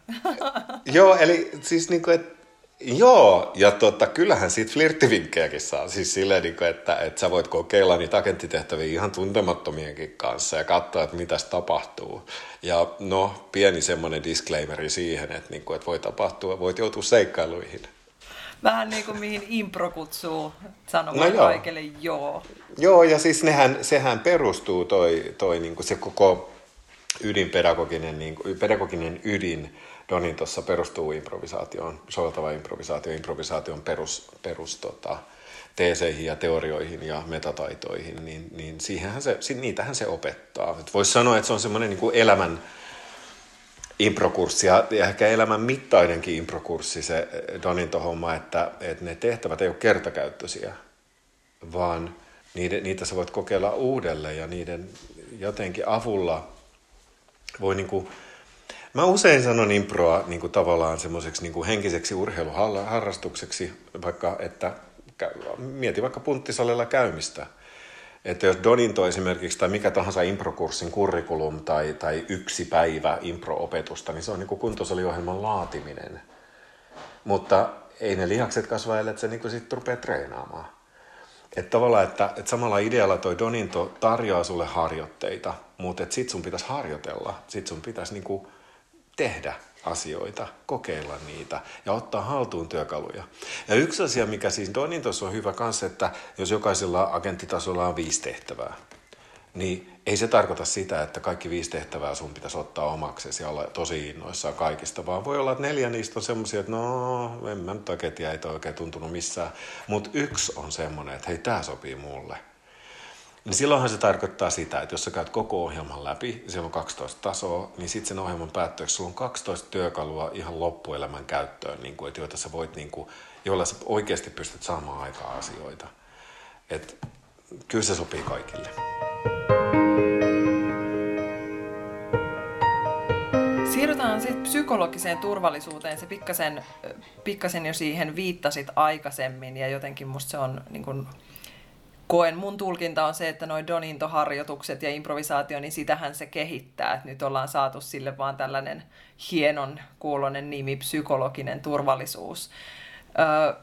joo, eli siis niin kuin, että Joo, ja tota, kyllähän siitä flirttivinkkejäkin saa. Siis silleen, niin kuin, että, että sä voit kokeilla niitä agenttitehtäviä ihan tuntemattomienkin kanssa ja katsoa, että mitä tapahtuu. Ja no, pieni semmoinen disclaimeri siihen, että, niin kuin, että voi tapahtua, voit joutua seikkailuihin. Vähän niin kuin mihin impro kutsuu sanomaan no joo. kaikille joo. Joo, ja siis nehän, sehän perustuu toi, toi niin kuin se koko ydinpedagoginen, niin kuin, pedagoginen ydin Donin tuossa perustuu improvisaatioon, soveltava improvisaatio, improvisaation perus, perus tota, teeseihin ja teorioihin ja metataitoihin, niin, niin siihenhän se, niitähän se opettaa. Voisi sanoa, että se on semmoinen niin kuin elämän, improkurssi ja ehkä elämän mittainenkin improkurssi se Doninto-homma, että, että ne tehtävät ei ole kertakäyttöisiä, vaan niitä, niitä sä voit kokeilla uudelleen ja niiden jotenkin avulla voi niin kuin, Mä usein sanon improa niin kuin tavallaan semmoiseksi niin kuin henkiseksi urheiluharrastukseksi, vaikka että mieti vaikka punttisalilla käymistä. Että jos Doninto esimerkiksi tai mikä tahansa improkurssin kurrikulum tai, tai yksi päivä impro-opetusta, niin se on niin kuin kuntosaliohjelman laatiminen. Mutta ei ne lihakset kasva, ellei se niin sitten rupeaa treenaamaan. Että tavallaan, että, että samalla idealla toi Doninto tarjoaa sulle harjoitteita, mutta että sit sun pitäisi harjoitella. Sit sun pitäisi niinku tehdä asioita, kokeilla niitä ja ottaa haltuun työkaluja. Ja yksi asia, mikä siis Donintossa on hyvä kanssa, että jos jokaisella agenttitasolla on viisi tehtävää, niin ei se tarkoita sitä, että kaikki viisi tehtävää sun pitäisi ottaa omaksesi ja olla tosi innoissaan kaikista, vaan voi olla, että neljä niistä on semmoisia, että no, en mä nyt oikein tiedä, ei oikein tuntunut missään. Mutta yksi on semmoinen, että hei, tämä sopii mulle. Niin silloinhan se tarkoittaa sitä, että jos sä käyt koko ohjelman läpi, siellä on 12 tasoa, niin sitten sen ohjelman päätteeksi sulla on 12 työkalua ihan loppuelämän käyttöön, niin kuin, että joita sä voit, niin kuin, joilla sä oikeasti pystyt saamaan aikaa asioita. Et, kyllä se sopii kaikille. Siirrytään sitten psykologiseen turvallisuuteen. Se pikkasen, pikkasen jo siihen viittasit aikaisemmin ja jotenkin musta se on niin kun, koen, mun tulkinta on se, että noin Doninto-harjoitukset ja improvisaatio, niin sitähän se kehittää. Et nyt ollaan saatu sille vaan tällainen hienon kuulonen nimi, psykologinen turvallisuus. Ö,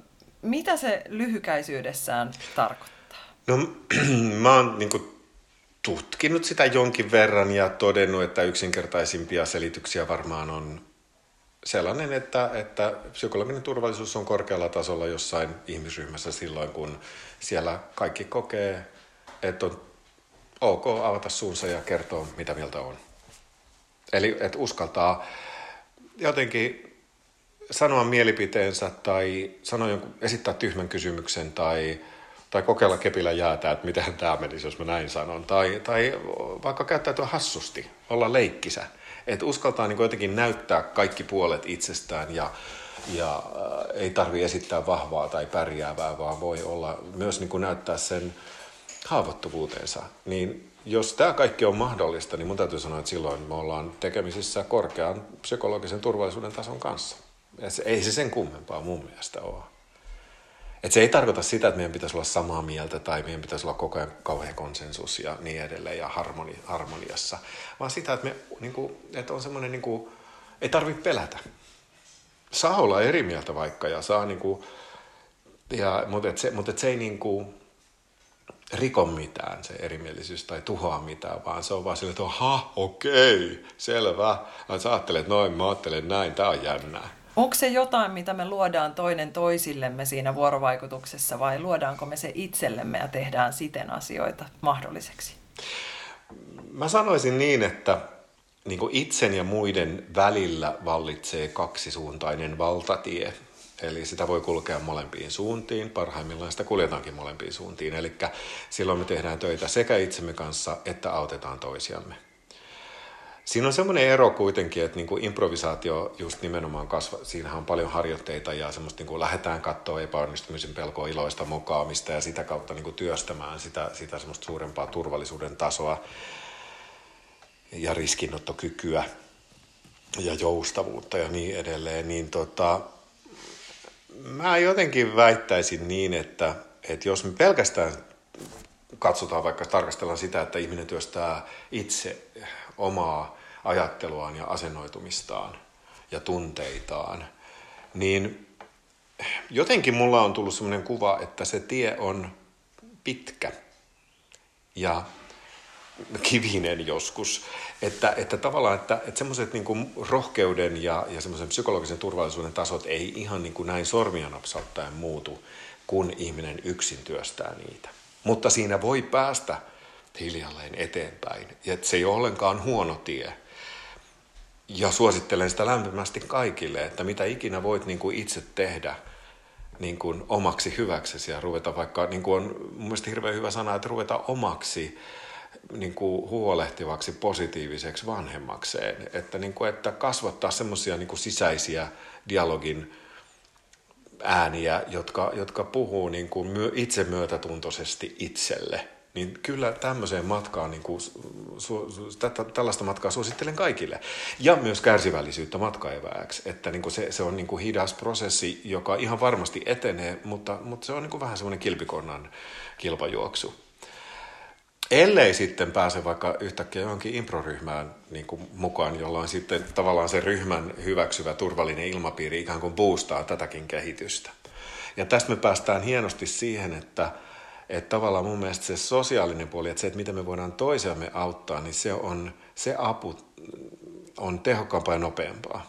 mitä se lyhykäisyydessään tarkoittaa? No mä oon niin kuin, tutkinut sitä jonkin verran ja todennut, että yksinkertaisimpia selityksiä varmaan on sellainen, että, että psykologinen turvallisuus on korkealla tasolla jossain ihmisryhmässä silloin, kun siellä kaikki kokee, että on ok avata suunsa ja kertoa, mitä mieltä on. Eli että uskaltaa jotenkin sanoa mielipiteensä tai sanoa jonkun, esittää tyhmän kysymyksen tai, tai kokeilla kepillä jäätä, että miten tämä menisi, jos mä näin sanon. Tai, tai vaikka käyttäytyä hassusti, olla leikkisä. Että uskaltaa niin jotenkin näyttää kaikki puolet itsestään ja, ja äh, ei tarvi esittää vahvaa tai pärjäävää, vaan voi olla myös niin kuin näyttää sen haavoittuvuutensa. Niin jos tämä kaikki on mahdollista, niin mun täytyy sanoa, että silloin me ollaan tekemisissä korkean psykologisen turvallisuuden tason kanssa. Ja se, ei se sen kummempaa mun mielestä ole. Et se ei tarkoita sitä, että meidän pitäisi olla samaa mieltä tai meidän pitäisi olla koko ajan kauhean konsensus ja niin edelleen ja harmoni, harmoniassa, vaan sitä, että, me, niin kuin, että on semmoinen, niin ei tarvitse pelätä. Saa olla eri mieltä vaikka ja saa niin kuin, ja, mutta, et se, mutta et se ei niin kuin, riko mitään se erimielisyys tai tuhoa mitään, vaan se on vaan sille, että aha, okei, selvä. Sä ajattelet noin, mä ajattelen näin, tää on jännää. Onko se jotain, mitä me luodaan toinen toisillemme siinä vuorovaikutuksessa vai luodaanko me se itsellemme ja tehdään siten asioita mahdolliseksi? Mä sanoisin niin, että niin kuin itsen ja muiden välillä vallitsee kaksisuuntainen valtatie. Eli sitä voi kulkea molempiin suuntiin, parhaimmillaan sitä kuljetaankin molempiin suuntiin. Eli silloin me tehdään töitä sekä itsemme kanssa että autetaan toisiamme. Siinä on semmoinen ero kuitenkin, että niinku improvisaatio just nimenomaan kasva, siinähän on paljon harjoitteita ja semmoista niinku lähdetään katsoa epäonnistumisen pelkoa iloista mokaamista ja sitä kautta niinku työstämään sitä, sitä semmoista suurempaa turvallisuuden tasoa ja riskinottokykyä ja joustavuutta ja niin edelleen, niin tota, mä jotenkin väittäisin niin, että, että jos me pelkästään katsotaan vaikka tarkastellaan sitä, että ihminen työstää itse omaa ajatteluaan ja asennoitumistaan ja tunteitaan, niin jotenkin mulla on tullut sellainen kuva, että se tie on pitkä ja kivinen joskus. Että, että tavallaan, että, että semmoiset niin rohkeuden ja, ja semmoisen psykologisen turvallisuuden tasot ei ihan niin kuin näin sormia napsauttaen muutu, kun ihminen yksin työstää niitä. Mutta siinä voi päästä hiljalleen eteenpäin. Ja se ei ole ollenkaan huono tie. Ja suosittelen sitä lämpimästi kaikille, että mitä ikinä voit niin kuin itse tehdä niin kuin omaksi hyväksesi ja ruveta vaikka, niin kuin on mun mielestä hirveän hyvä sana, että ruveta omaksi niin kuin huolehtivaksi positiiviseksi vanhemmakseen. Että, niin kuin, että kasvattaa semmoisia niin sisäisiä dialogin ääniä, jotka, jotka puhuu niin kuin itsemyötätuntoisesti itselle – niin kyllä tämmöiseen matkaan, niin kuin, su, su, tätä, tällaista matkaa suosittelen kaikille. Ja myös kärsivällisyyttä matkaevääksi, että niin kuin se, se on niin kuin hidas prosessi, joka ihan varmasti etenee, mutta, mutta se on niin kuin vähän semmoinen kilpikonnan kilpajuoksu. Ellei sitten pääse vaikka yhtäkkiä johonkin improryhmään niin kuin mukaan, jolloin sitten tavallaan se ryhmän hyväksyvä turvallinen ilmapiiri ikään kuin boostaa tätäkin kehitystä. Ja tästä me päästään hienosti siihen, että – että tavallaan mun mielestä se sosiaalinen puoli, että se, että miten me voidaan toisiamme auttaa, niin se, on, se apu on tehokkaampaa ja nopeampaa.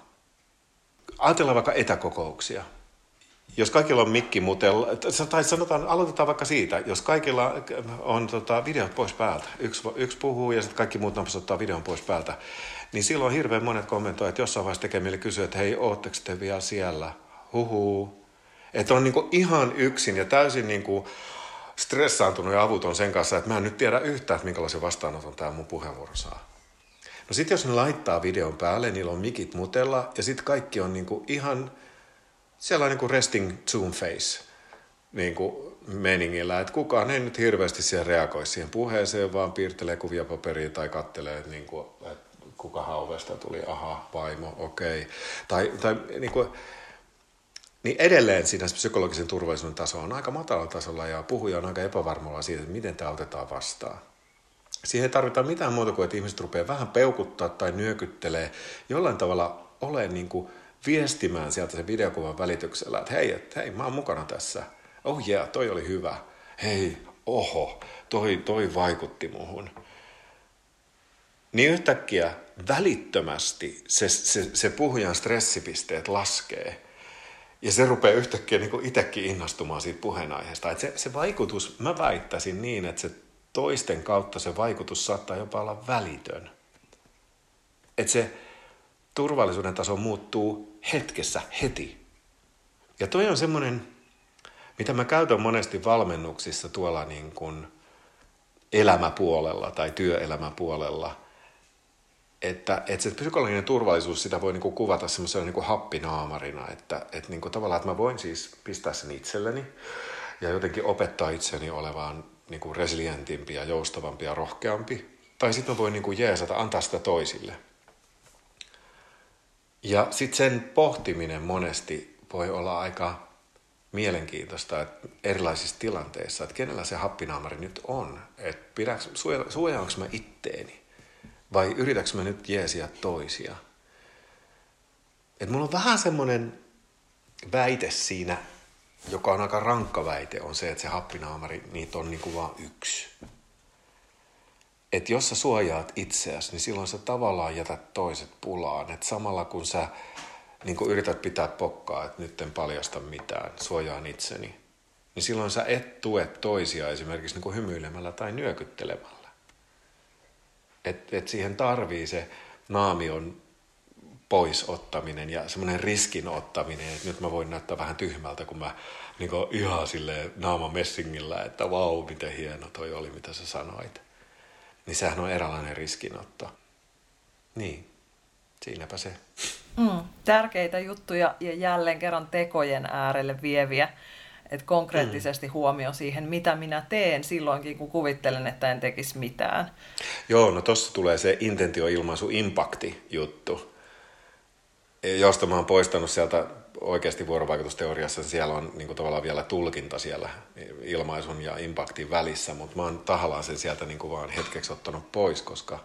Ajatellaan vaikka etäkokouksia. Jos kaikilla on mikki mutella, tai sanotaan, aloitetaan vaikka siitä, jos kaikilla on tota, videot pois päältä, yksi, yksi puhuu ja sitten kaikki muut nappas ottaa videon pois päältä, niin silloin hirveän monet kommentoivat, että jossain vaiheessa tekee meille kysyä, että hei, ootteko te vielä siellä? Huhuu. Että on niinku ihan yksin ja täysin niinku stressaantunut ja avuton sen kanssa, että mä en nyt tiedä yhtään, että minkälaisen vastaanoton tämä mun puheenvuoro saa. No sitten jos ne laittaa videon päälle, niillä on mikit mutella ja sitten kaikki on niinku ihan sellainen kuin resting zoom face niinku meningillä, että kukaan ei nyt hirveästi siellä reagoi siihen puheeseen, vaan piirtelee kuvia paperiin tai kattelee, että, niinku, että kuka hauvesta tuli, aha, vaimo, okei. Okay. Tai, tai niinku, niin edelleen siinä psykologisen turvallisuuden taso on aika matalalla tasolla ja puhuja on aika epävarmalla siitä, että miten tämä otetaan vastaan. Siihen ei tarvita mitään muuta kuin, että ihmiset rupeaa vähän peukuttaa tai nyökyttelee jollain tavalla ole niin kuin viestimään sieltä sen videokuvan välityksellä, että hei, että hei, mä oon mukana tässä. Oh yeah, toi oli hyvä. Hei, oho, toi, toi vaikutti muhun. Niin yhtäkkiä välittömästi se, se, se puhujan stressipisteet laskee – ja se rupeaa yhtäkkiä niin kuin itsekin innostumaan siitä puheenaiheesta. Että se, se vaikutus, mä väittäisin niin, että se toisten kautta se vaikutus saattaa jopa olla välitön. Että se turvallisuuden taso muuttuu hetkessä, heti. Ja toi on semmoinen, mitä mä käytän monesti valmennuksissa tuolla niin kuin elämäpuolella tai työelämäpuolella – että, että se psykologinen turvallisuus, sitä voi niinku kuvata semmoisena niinku happinaamarina, että, että niinku tavallaan, että mä voin siis pistää sen itselleni ja jotenkin opettaa itseni olevaan niinku resilientimpi ja joustavampi ja rohkeampi. Tai sitten mä voin niinku jeesata, antaa sitä toisille. Ja sitten sen pohtiminen monesti voi olla aika mielenkiintoista että erilaisissa tilanteissa, että kenellä se happinaamari nyt on. Että suojaanko mä itteeni? Vai yritäks mä nyt jeesia toisia? Et mulla on vähän semmoinen väite siinä, joka on aika rankka väite, on se, että se happinaamari, niitä on niinku vaan yksi. Että jos sä suojaat itseäsi, niin silloin sä tavallaan jätät toiset pulaan. Että samalla kun sä niin kun yrität pitää pokkaa, että nyt en paljasta mitään, suojaan itseni, niin silloin sä et tue toisia esimerkiksi niin hymyilemällä tai nyökyttelemällä. Että et siihen tarvii se naamion pois ottaminen ja semmoinen riskin ottaminen, että nyt mä voin näyttää vähän tyhmältä, kun mä niin ihan silleen naama messingillä, että vau, miten hieno toi oli, mitä sä sanoit. Niin sehän on eräänlainen riskinotto. Niin, siinäpä se. Mm, tärkeitä juttuja ja jälleen kerran tekojen äärelle vieviä että konkreettisesti mm. huomio siihen, mitä minä teen silloinkin, kun kuvittelen, että en tekisi mitään. Joo, no tossa tulee se intentioilmaisu impakti-juttu, josta mä oon poistanut sieltä oikeasti vuorovaikutusteoriassa, siellä on niin kuin tavallaan vielä tulkinta siellä ilmaisun ja impaktin välissä, mutta mä oon tahallaan sen sieltä niin kuin vaan hetkeksi ottanut pois, koska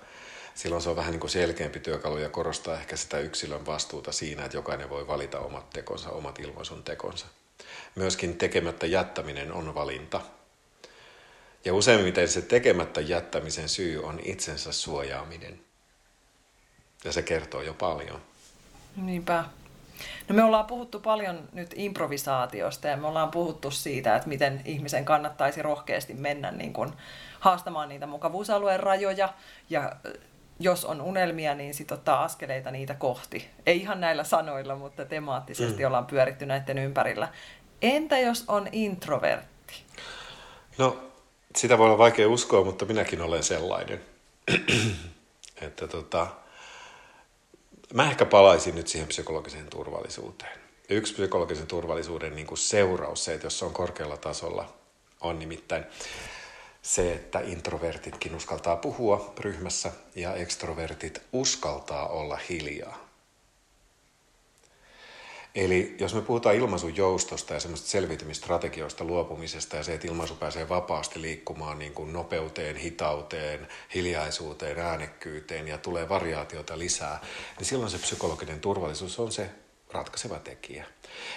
silloin se on vähän niin kuin selkeämpi työkalu ja korostaa ehkä sitä yksilön vastuuta siinä, että jokainen voi valita omat tekonsa, omat ilmaisun tekonsa. Myöskin tekemättä jättäminen on valinta. Ja useimmiten se tekemättä jättämisen syy on itsensä suojaaminen. Ja se kertoo jo paljon. Niinpä. No me ollaan puhuttu paljon nyt improvisaatiosta ja me ollaan puhuttu siitä, että miten ihmisen kannattaisi rohkeasti mennä niin kuin haastamaan niitä mukavuusalueen rajoja ja jos on unelmia, niin sitten ottaa askeleita niitä kohti. Ei ihan näillä sanoilla, mutta temaattisesti mm. ollaan pyöritty näiden ympärillä. Entä jos on introvertti? No, sitä voi olla vaikea uskoa, mutta minäkin olen sellainen. että tota, mä ehkä palaisin nyt siihen psykologiseen turvallisuuteen. Yksi psykologisen turvallisuuden niin kuin seuraus, se, että jos se on korkealla tasolla, on nimittäin se, että introvertitkin uskaltaa puhua ryhmässä ja ekstrovertit uskaltaa olla hiljaa. Eli jos me puhutaan ilmaisun joustosta ja semmoista selviytymistrategioista luopumisesta ja se, että ilmaisu pääsee vapaasti liikkumaan niin kuin nopeuteen, hitauteen, hiljaisuuteen, äänekkyyteen ja tulee variaatiota lisää, niin silloin se psykologinen turvallisuus on se ratkaiseva tekijä.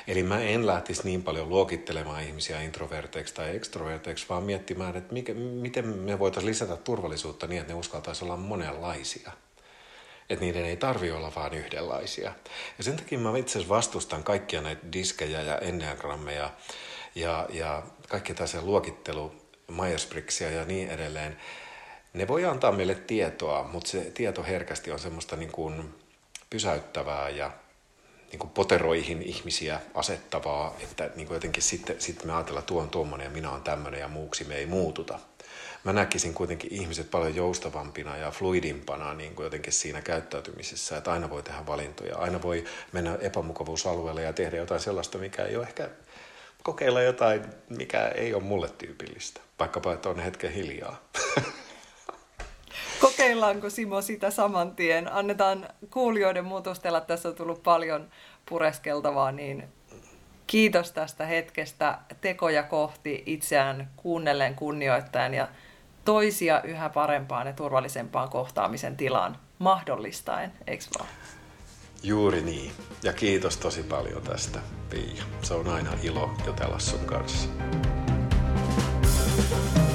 Eli mä en lähtisi niin paljon luokittelemaan ihmisiä introverteiksi tai extroverteiksi, vaan miettimään, että mikä, miten me voitaisiin lisätä turvallisuutta niin, että ne uskaltaisi olla monenlaisia. Että niiden ei tarvi olla vain yhdenlaisia. Ja sen takia mä itse asiassa vastustan kaikkia näitä diskejä ja enneagrammeja ja, ja kaikki tässä luokittelu, myers ja niin edelleen. Ne voi antaa meille tietoa, mutta se tieto herkästi on semmoista niin kuin pysäyttävää ja niin kuin poteroihin ihmisiä asettavaa, että niin kuin jotenkin sitten, sitten me ajatellaan, tuo on tuommoinen ja minä olen tämmöinen ja muuksi me ei muututa. Mä näkisin kuitenkin ihmiset paljon joustavampina ja fluidimpana niin kuin jotenkin siinä käyttäytymisessä, että aina voi tehdä valintoja, aina voi mennä epämukavuusalueelle ja tehdä jotain sellaista, mikä ei ole ehkä kokeilla jotain, mikä ei ole mulle tyypillistä, vaikkapa että on hetken hiljaa. Kokeillaanko Simo sitä saman tien? Annetaan kuulijoiden muutustella. Tässä on tullut paljon pureskeltavaa, niin kiitos tästä hetkestä tekoja kohti itseään kuunnellen, kunnioittaen ja toisia yhä parempaan ja turvallisempaan kohtaamisen tilaan mahdollistaen, eikö vaan? Juuri niin. Ja kiitos tosi paljon tästä, Pia. Se on aina ilo jutella sun kanssa. thank you